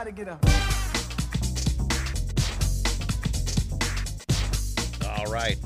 Everybody get up. All right.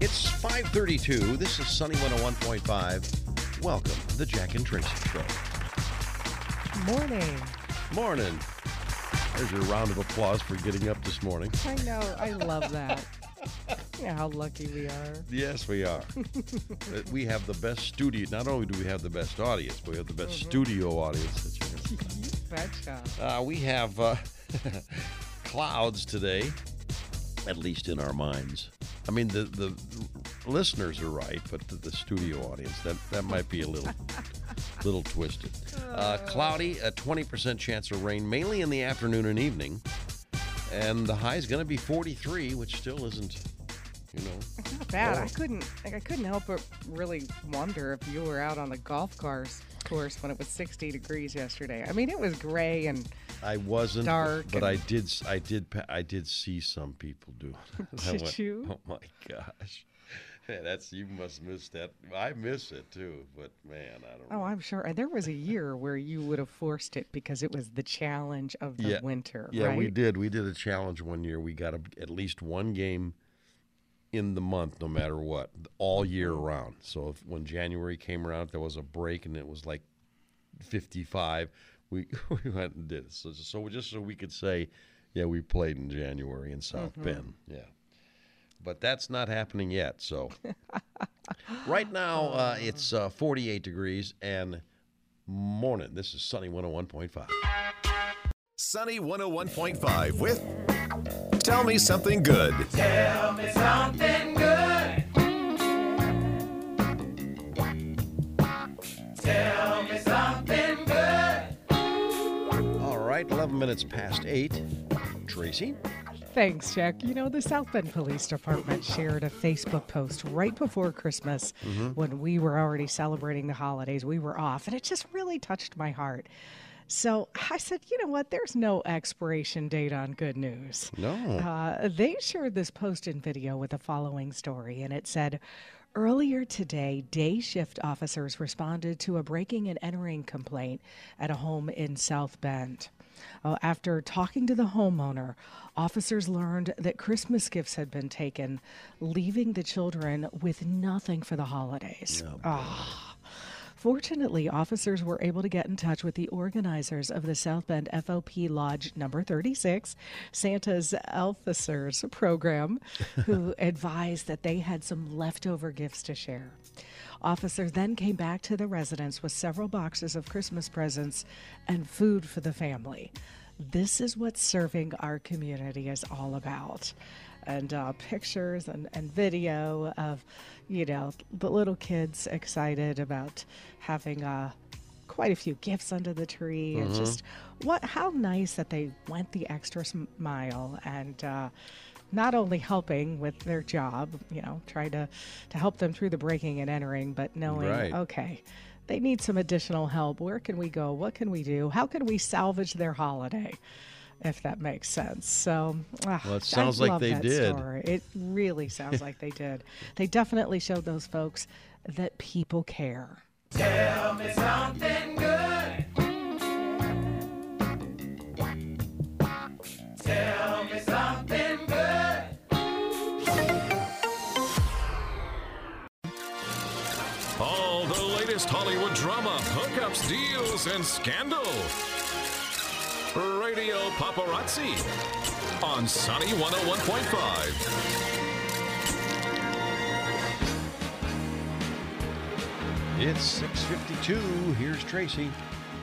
It's 532. This is Sunny 101.5. Welcome to the Jack and Tracy Show. Morning. Morning. There's your round of applause for getting up this morning. I know. I love that. Yeah, how lucky we are. Yes, we are. Uh, we have the best studio. Not only do we have the best audience, but we have the best studio audience that you You. Uh, we have uh, clouds today, at least in our minds. I mean, the, the listeners are right, but the, the studio audience, that, that might be a little little twisted. Uh, cloudy, a 20% chance of rain, mainly in the afternoon and evening. And the high is going to be 43, which still isn't, you know. Not bad. Oh. I couldn't. Like, I couldn't help but really wonder if you were out on the golf course course when it was 60 degrees yesterday. I mean, it was gray and I wasn't, Dark but I did. I did. I did see some people do it. Did went, you? Oh my gosh, Yeah, that's you must miss that. I miss it too, but man, I don't. oh, know. I'm sure there was a year where you would have forced it because it was the challenge of the Yeah. winter. Yeah, right? we did. We did a challenge one year. We got a, at least one game in the month, no matter what, all year round. So if, when January came around, there was a break, and it was like 55. We we went and did it. So, so just so we could say, yeah, we played in January in South Bend. Yeah, but that's not happening yet. So right now uh, it's uh, 48 degrees and morning. This is sunny 101.5. Sunny 101.5 with Tell Me Something Good. Tell me something good. Tell me something good. All right, 11 minutes past 8. Tracy? Thanks, Jack. You know, the South Bend Police Department shared a Facebook post right before Christmas mm-hmm. when we were already celebrating the holidays. We were off, and it just really touched my heart. So I said, you know what? There's no expiration date on good news. No. Uh, they shared this post and video with the following story, and it said, Earlier today, day shift officers responded to a breaking and entering complaint at a home in South Bend. Uh, after talking to the homeowner, officers learned that Christmas gifts had been taken, leaving the children with nothing for the holidays. Ah. Fortunately, officers were able to get in touch with the organizers of the South Bend FOP Lodge number 36, Santa's Officers program, who advised that they had some leftover gifts to share. Officers then came back to the residence with several boxes of Christmas presents and food for the family. This is what serving our community is all about and uh, pictures and, and video of, you know, the little kids excited about having uh, quite a few gifts under the tree. And just what, how nice that they went the extra mile and uh, not only helping with their job, you know, trying to, to help them through the breaking and entering, but knowing, Right. okay, they need some additional help. Where can we go? What can we do? How can we salvage their holiday? If that makes sense. So, ah, Well, it I sounds like love they that did. story. It really sounds like they did. They definitely showed those folks that people care. Tell me something good. Tell me something good. All the latest Hollywood drama, hookups, deals, and scandal. Radio Paparazzi on Sunny 101.5. It's 652. Here's Tracy.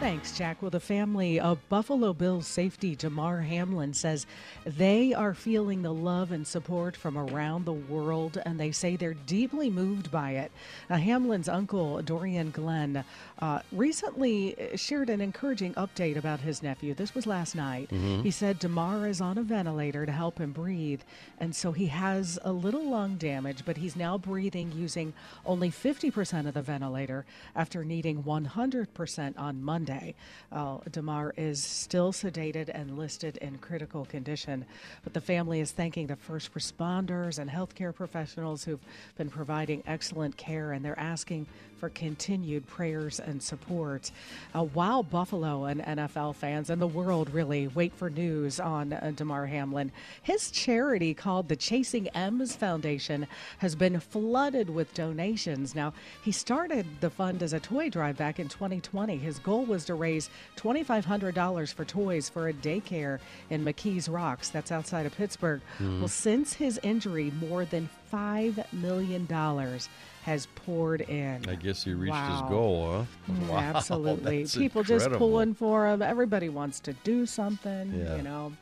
Thanks, Jack. Well, the family of Buffalo Bills safety Damar Hamlin says they are feeling the love and support from around the world, and they say they're deeply moved by it. Now, Hamlin's uncle, Dorrian Glenn, uh, recently shared an encouraging update about his nephew. This was last night. He said Damar is on a ventilator to help him breathe, and so he has a little lung damage, but he's now breathing using only 50% of the ventilator after needing 100% on Monday. Uh, Damar is still sedated and listed in critical condition, but the family is thanking the first responders and healthcare professionals who've been providing excellent care, and they're asking for continued prayers and support. Uh, while Buffalo and NFL fans and the world really wait for news on uh, Damar Hamlin, his charity called the Chasing M's Foundation has been flooded with donations. Now, he started the fund as a toy drive back in 2020. His goal was to raise $2,500 for toys for a daycare in McKees Rocks, that's outside of Pittsburgh. Well, since his injury, more than $5 million has poured in. I guess he reached Wow. his goal, huh? Mm, Wow, Absolutely. People just pulling for him. Everybody wants to do something, Yeah. you know.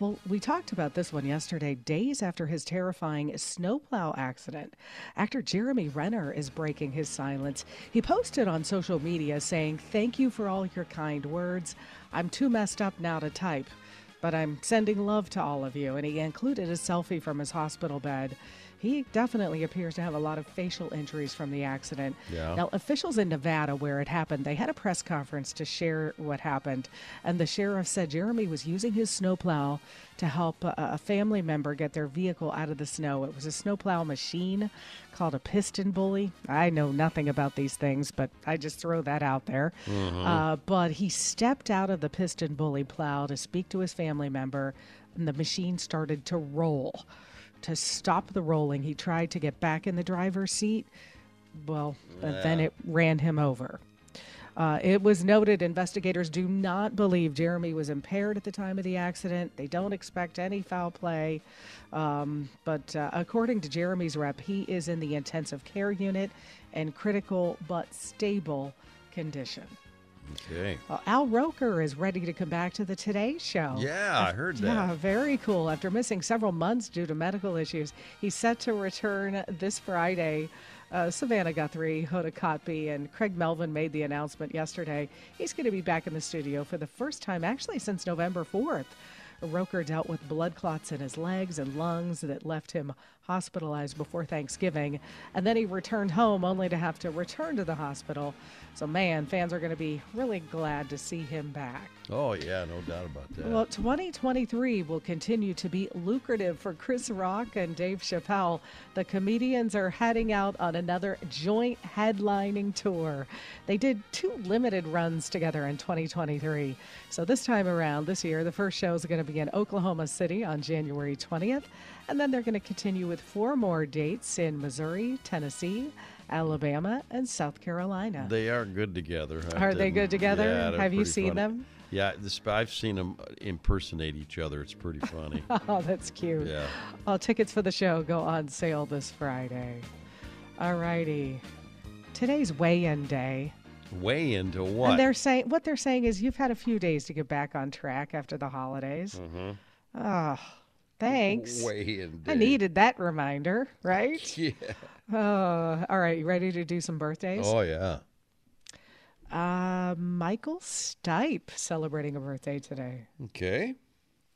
Well, we talked about this one yesterday, days after his terrifying snowplow accident. Actor Jeremy Renner is breaking his silence. He posted on social media saying, Thank you for all your kind words. I'm too messed up now to type, but I'm sending love to all of you. And he included a selfie from his hospital bed. He definitely appears to have a lot of facial injuries from the accident. Yeah. Now, officials in Nevada, where it happened, they had a press conference to share what happened. And the sheriff said Jeremy was using his snowplow to help a, a family member get their vehicle out of the snow. It was a snowplow machine called a PistenBully. I know nothing about these things, but I just throw that out there. Uh, but he stepped out of the PistenBully plow to speak to his family member, and the machine started to roll. To stop the rolling, he tried to get back in the driver's seat. Well, but then it ran him over. Uh, it was noted investigators do not believe Jeremy was impaired at the time of the accident. They don't expect any foul play. Um, but uh, according to Jeremy's rep, he is in the intensive care unit in critical but stable condition. Okay. Well, Al Roker is ready to come back to the Today Show. Yeah, I heard that. Yeah, very cool. After missing several months due to medical issues, he's set to return this Friday. Uh, Savannah Guthrie, Hoda Kotb, and Craig Melvin made the announcement yesterday. He's going to be back in the studio for the first time, actually, since November 4th. Roker dealt with blood clots in his legs and lungs that left him hospitalized before Thanksgiving. And then he returned home only to have to return to the hospital. So, man, fans are going to be really glad to see him back. Oh yeah, no doubt about that. Well, 2023 will continue to be lucrative for Chris Rock and Dave Chappelle. The comedians are heading out on another joint headlining tour. They did two limited runs together in 2023. So this time around, this year, the first show is going to be in Oklahoma City on January 20th. And then they're going to continue with four more dates in Missouri, Tennessee, Alabama, and South Carolina. They are good together. I Are they good together? Yeah, Have you seen funny. them? Yeah, this, I've seen them impersonate each other. It's pretty funny. Oh, that's cute. yeah. All tickets for the show go on sale this Friday. All righty. Today's weigh-in day. Way into what? And they're saying what they're saying is you've had a few days to get back on track after the holidays. Oh, thanks. Weigh in. I needed that reminder, right? Yeah. Oh, all right. You ready to do some birthdays? Oh yeah. Uh, Michael Stipe celebrating a birthday today. Okay.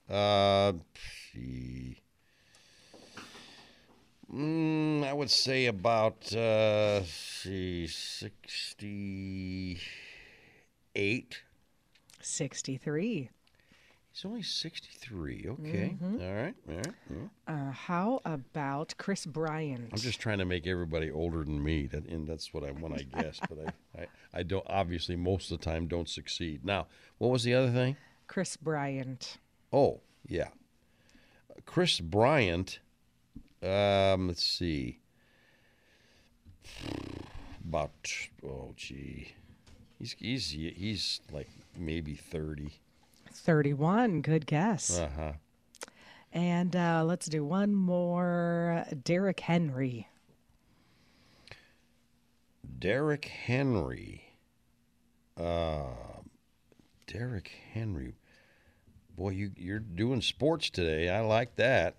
Uh. Mm, I would say about uh, see, sixty-eight. 63. He's only sixty-three. Okay. Mm-hmm. All right. All right. yeah. Uh, how about Kris Bryant? I'm just trying to make everybody older than me, that, and that's what I want. I guess, but I, I, I don't. Obviously, most of the time, don't succeed. Now, what was the other thing? Kris Bryant. Oh, yeah. Kris Bryant, um, let's see. About oh gee. He's he's he's like maybe 30. 31. Good guess. Uh-huh. And uh, let's do one more. Derrick Henry. Derrick Henry. Uh Derrick Henry. Boy, you you're doing sports today. I like that.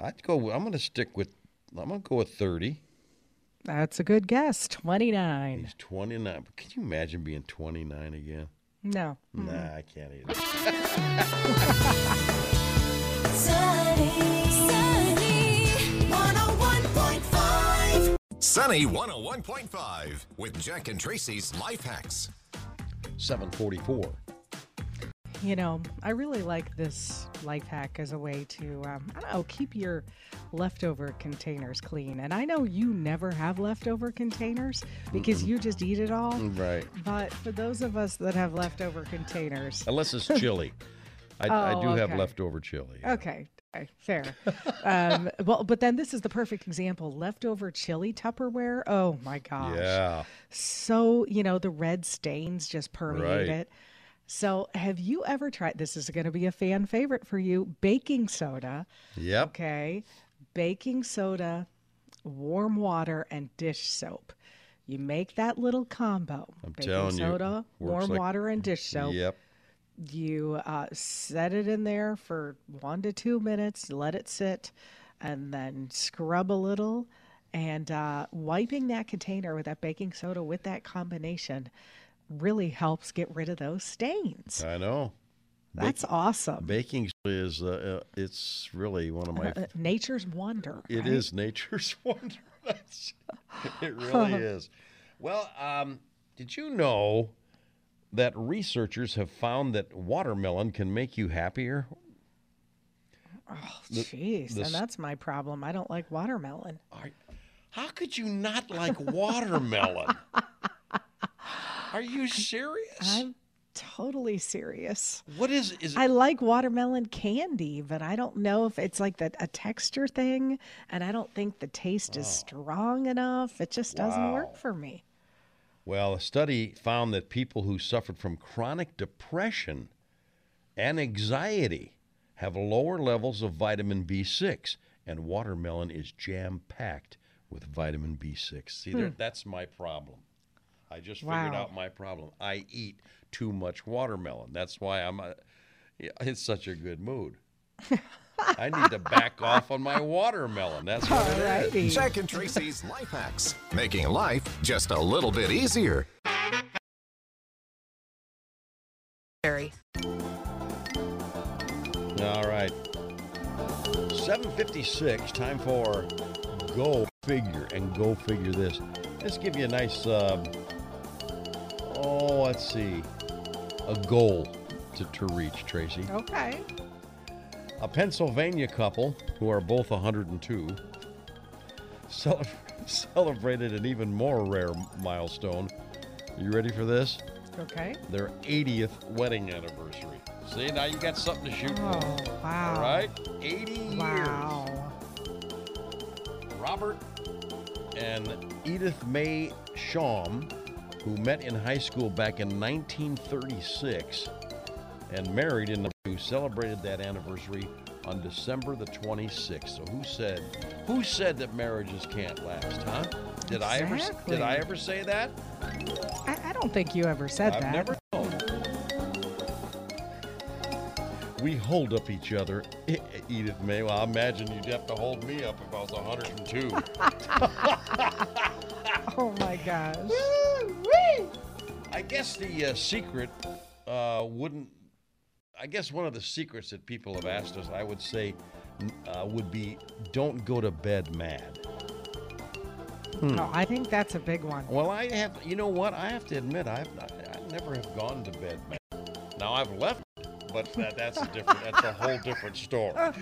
I'd go I'm going to stick with I'm going to go with 30. That's a good guess. 29. He's 29. But Can you imagine being 29 again? No. Nah, I can't either. Sunny, sunny, 101.5. Sunny 101.5 with Jack and Tracy's Life Hacks. 744. You know, I really like this life hack as a way to, um, I don't know, keep your leftover containers clean. And I know you never have leftover containers because you just eat it all. Right. But for those of us that have leftover containers, Unless it's chili. I, I Oh, do have leftover chili. Okay. okay, Fair. um, well, but then this is the perfect example. Leftover chili Tupperware. Oh my gosh. Yeah. So, you know, the red stains just permeate Right. it. So, have you ever tried this is going to be a fan favorite for you, baking soda, Yep. okay? Baking soda, warm water and dish soap. You make that little combo. I'm baking telling you, soda, warm like- water and dish soap Yep. you uh, set it in there for one to two minutes, let it sit, and then scrub a little. And uh, wiping that container with that baking soda with that combination really helps get rid of those stains. I know. That's awesome. Baking is uh, uh, it's really one of my Uh, nature's wonder. It right? is nature's wonder. It really is. Well, um, did you know that researchers have found that watermelon can make you happier? Oh, jeez, and that's my problem. I don't like watermelon. Are, how could you not like watermelon? Are you serious? I'm totally serious. what is is it? I like watermelon candy, but I don't know if it's like that a texture thing, and I don't think the taste is oh. strong enough. It just doesn't Wow. work for me. Well, a study found that people who suffered from chronic depression and anxiety have lower levels of vitamin B6, and watermelon is jam packed with vitamin B6. See, there, hmm. that's my problem. I just figured. Wow. out my problem. I eat too much watermelon. That's why I'm uh, yeah, in such a good mood. I need to back off on my watermelon. That's what it is. Alrighty. Jack and Tracy's Life Hacks, making life just a little bit easier. All right. 756, time for Go Figure. And go figure this. Let's give you a nice, uh, oh, let's see, a goal to, to reach, Tracy. Okay. A Pennsylvania couple who are both 102 cele- celebrated an even more rare milestone. Are You ready for this? Okay. Their 80th wedding anniversary. See, now you got something to shoot Oh, for. wow. All right? 80 years. Wow. Robert and Edith May Shawm, who met in high school back in 1936 and married in the who celebrated that anniversary on December the 26th. So who said who said that marriages can't last, huh? Did I ever did I ever say that? I, I don't think you ever said I've that. never known. We hold up each other, Edith May. Well, I imagine you'd have to hold me up if I was 102. Oh my gosh. I guess the uh, secret uh, wouldn't. I guess one of the secrets that people have asked us, I would say, uh, would be don't go to bed mad. No, I think that's a big one. Well, I have. You know what? I have to admit, I've I, I never have gone to bed mad. Now I've left, but that, that's a different. That's a whole different story.